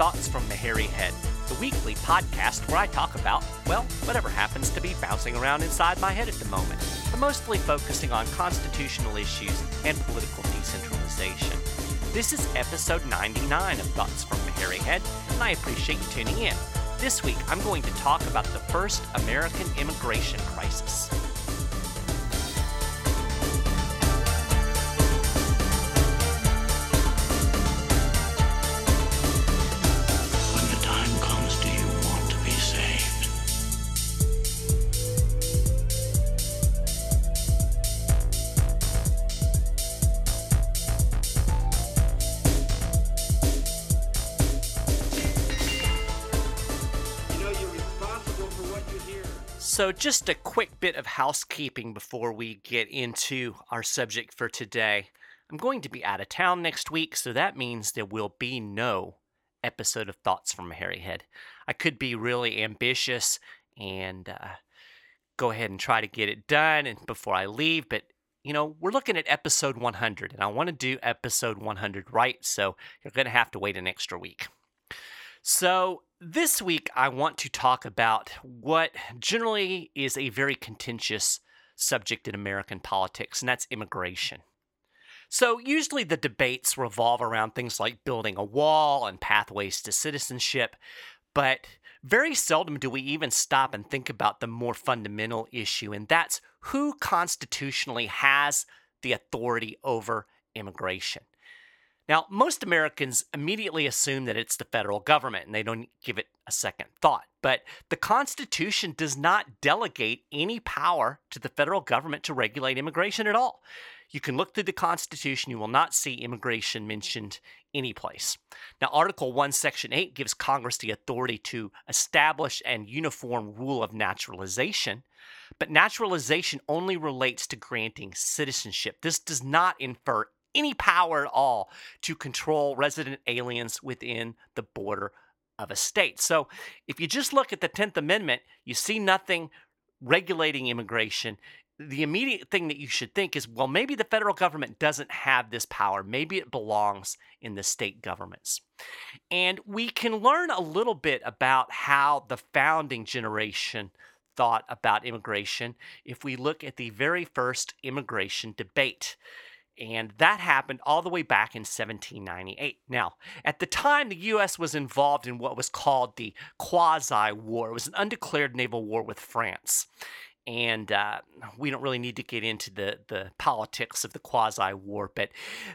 Thoughts from the Hairy Head, the weekly podcast where I talk about, well, whatever happens to be bouncing around inside my head at the moment, but mostly focusing on constitutional issues and political decentralization. This is episode 99 of Thoughts from the Hairy Head, and I appreciate you tuning in. This week, I'm going to talk about the first American immigration crisis. So, just a quick bit of housekeeping before we get into our subject for today. I'm going to be out of town next week, so that means there will be no episode of Thoughts from a Hairy Head. I could be really ambitious and uh, go ahead and try to get it done and before I leave, but you know, we're looking at episode 100, and I want to do episode 100 right, so you're going to have to wait an extra week. So, this week I want to talk about what generally is a very contentious subject in American politics, and that's immigration. So, usually the debates revolve around things like building a wall and pathways to citizenship, but very seldom do we even stop and think about the more fundamental issue, and that's who constitutionally has the authority over immigration. Now, most Americans immediately assume that it's the federal government and they don't give it a second thought. But the Constitution does not delegate any power to the federal government to regulate immigration at all. You can look through the Constitution, you will not see immigration mentioned anyplace. Now, Article 1, Section 8 gives Congress the authority to establish an uniform rule of naturalization, but naturalization only relates to granting citizenship. This does not infer any power at all to control resident aliens within the border of a state. So if you just look at the 10th Amendment, you see nothing regulating immigration. The immediate thing that you should think is well, maybe the federal government doesn't have this power. Maybe it belongs in the state governments. And we can learn a little bit about how the founding generation thought about immigration if we look at the very first immigration debate. And that happened all the way back in 1798. Now, at the time, the U.S. was involved in what was called the Quasi War. It was an undeclared naval war with France. And uh, we don't really need to get into the, the politics of the Quasi War, but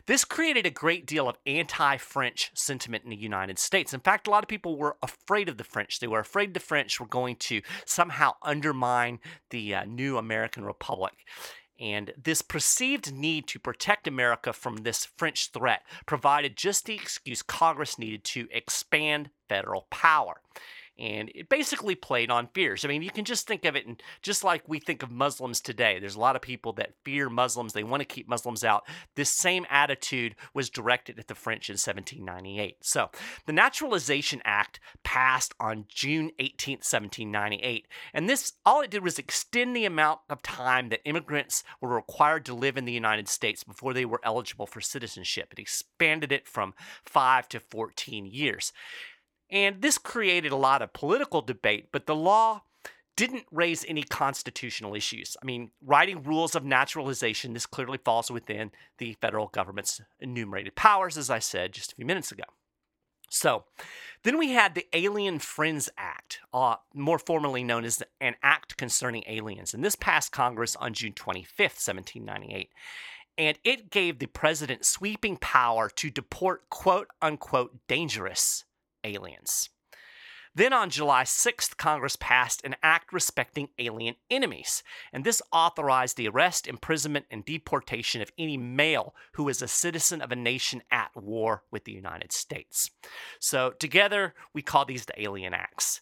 this created a great deal of anti French sentiment in the United States. In fact, a lot of people were afraid of the French. They were afraid the French were going to somehow undermine the uh, new American Republic. And this perceived need to protect America from this French threat provided just the excuse Congress needed to expand federal power. And it basically played on fears. I mean, you can just think of it, and just like we think of Muslims today, there's a lot of people that fear Muslims. They want to keep Muslims out. This same attitude was directed at the French in 1798. So, the Naturalization Act passed on June 18, 1798. And this, all it did was extend the amount of time that immigrants were required to live in the United States before they were eligible for citizenship. It expanded it from 5 to 14 years. And this created a lot of political debate, but the law didn't raise any constitutional issues. I mean, writing rules of naturalization, this clearly falls within the federal government's enumerated powers, as I said just a few minutes ago. So, then we had the Alien Friends Act, uh, more formally known as an act concerning aliens. And this passed Congress on June 25th, 1798. And it gave the president sweeping power to deport quote unquote dangerous aliens. Then on July 6th, Congress passed an act respecting alien enemies, and this authorized the arrest, imprisonment, and deportation of any male who is a citizen of a nation at war with the United States. So together, we call these the Alien Acts.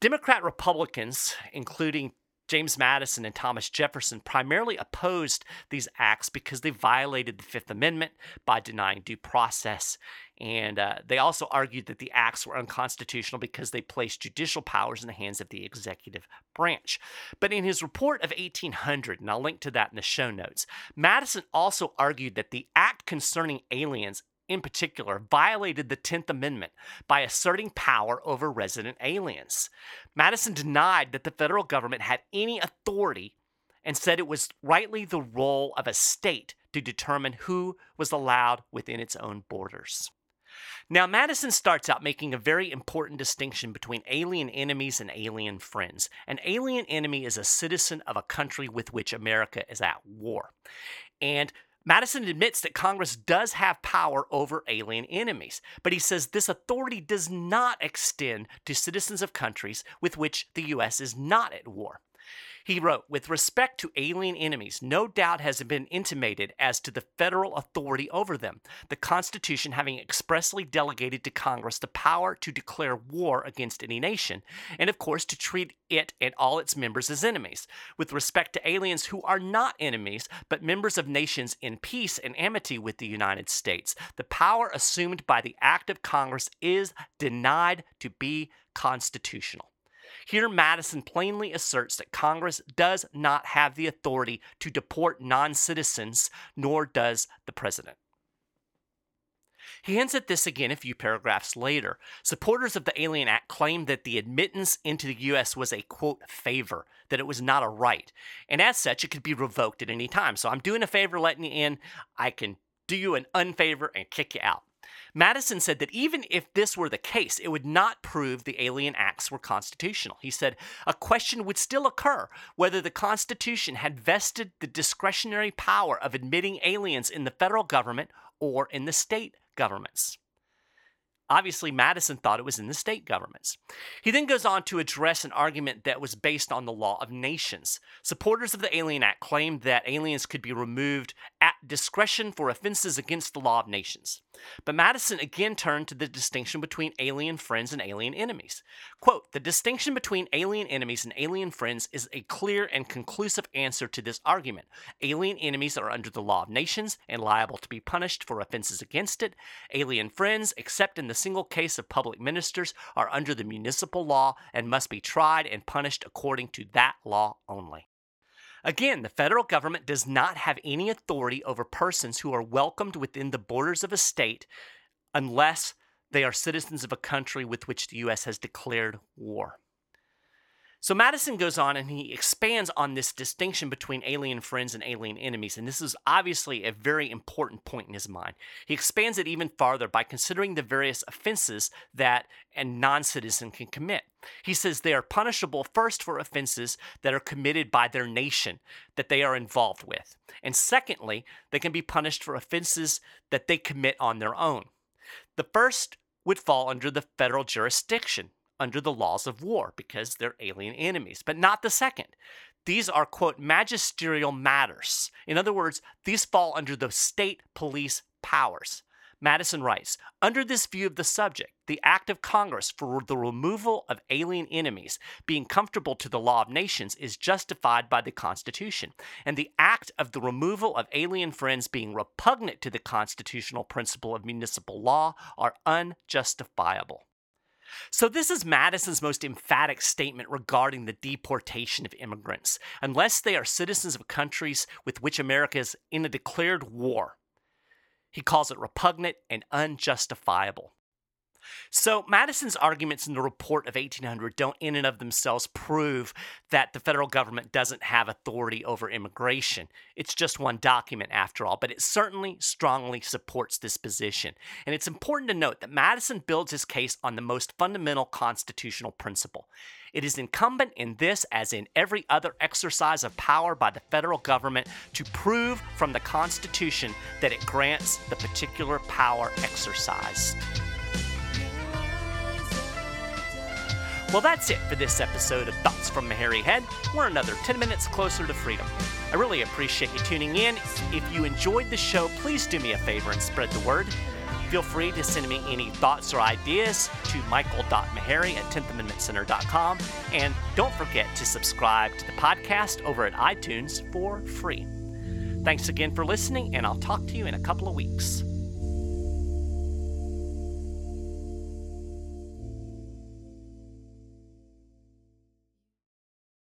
Democrat Republicans, including James Madison and Thomas Jefferson primarily opposed these acts because they violated the Fifth Amendment by denying due process. And uh, they also argued that the acts were unconstitutional because they placed judicial powers in the hands of the executive branch. But in his report of 1800, and I'll link to that in the show notes, Madison also argued that the act concerning aliens in particular, violated the 10th Amendment by asserting power over resident aliens. Madison denied that the federal government had any authority and said it was rightly the role of a state to determine who was allowed within its own borders. Now, Madison starts out making a very important distinction between alien enemies and alien friends. An alien enemy is a citizen of a country with which America is at war. And Madison admits that Congress does have power over alien enemies, but he says this authority does not extend to citizens of countries with which the U.S. is not at war. He wrote, with respect to alien enemies, no doubt has been intimated as to the federal authority over them, the Constitution having expressly delegated to Congress the power to declare war against any nation, and of course to treat it and all its members as enemies. With respect to aliens who are not enemies, but members of nations in peace and amity with the United States, the power assumed by the act of Congress is denied to be constitutional. Here, Madison plainly asserts that Congress does not have the authority to deport non citizens, nor does the president. He hints at this again a few paragraphs later. Supporters of the Alien Act claim that the admittance into the U.S. was a quote favor, that it was not a right, and as such, it could be revoked at any time. So I'm doing a favor letting you in, I can do you an unfavor and kick you out. Madison said that even if this were the case, it would not prove the Alien Acts were constitutional. He said a question would still occur whether the Constitution had vested the discretionary power of admitting aliens in the federal government or in the state governments. Obviously, Madison thought it was in the state governments. He then goes on to address an argument that was based on the law of nations. Supporters of the Alien Act claimed that aliens could be removed discretion for offenses against the law of nations. But Madison again turned to the distinction between alien friends and alien enemies. Quote, the distinction between alien enemies and alien friends is a clear and conclusive answer to this argument. Alien enemies are under the law of nations and liable to be punished for offenses against it. Alien friends, except in the single case of public ministers, are under the municipal law and must be tried and punished according to that law only. Again, the federal government does not have any authority over persons who are welcomed within the borders of a state unless they are citizens of a country with which the U.S. has declared war. So Madison goes on and he expands on this distinction between alien friends and alien enemies, and this is obviously a very important point in his mind. He expands it even farther by considering the various offenses that a non citizen can commit. He says they are punishable first for offenses that are committed by their nation that they are involved with, and secondly, they can be punished for offenses that they commit on their own. The first would fall under the federal jurisdiction under the laws of war because they're alien enemies, but not the second. These are, quote, magisterial matters. In other words, these fall under the state police powers. Madison writes Under this view of the subject, the act of Congress for the removal of alien enemies being comfortable to the law of nations is justified by the Constitution, and the act of the removal of alien friends being repugnant to the constitutional principle of municipal law are unjustifiable. So, this is Madison's most emphatic statement regarding the deportation of immigrants. Unless they are citizens of countries with which America is in a declared war, he calls it repugnant and unjustifiable. So, Madison's arguments in the report of 1800 don't, in and of themselves, prove that the federal government doesn't have authority over immigration. It's just one document, after all, but it certainly strongly supports this position. And it's important to note that Madison builds his case on the most fundamental constitutional principle. It is incumbent in this, as in every other exercise of power by the federal government, to prove from the Constitution that it grants the particular power exercised. Well, that's it for this episode of Thoughts from a Hairy Head. We're another 10 minutes closer to freedom. I really appreciate you tuning in. If you enjoyed the show, please do me a favor and spread the word. Feel free to send me any thoughts or ideas to michael.maharrey at 10thamendmentcenter.com. And don't forget to subscribe to the podcast over at iTunes for free. Thanks again for listening, and I'll talk to you in a couple of weeks.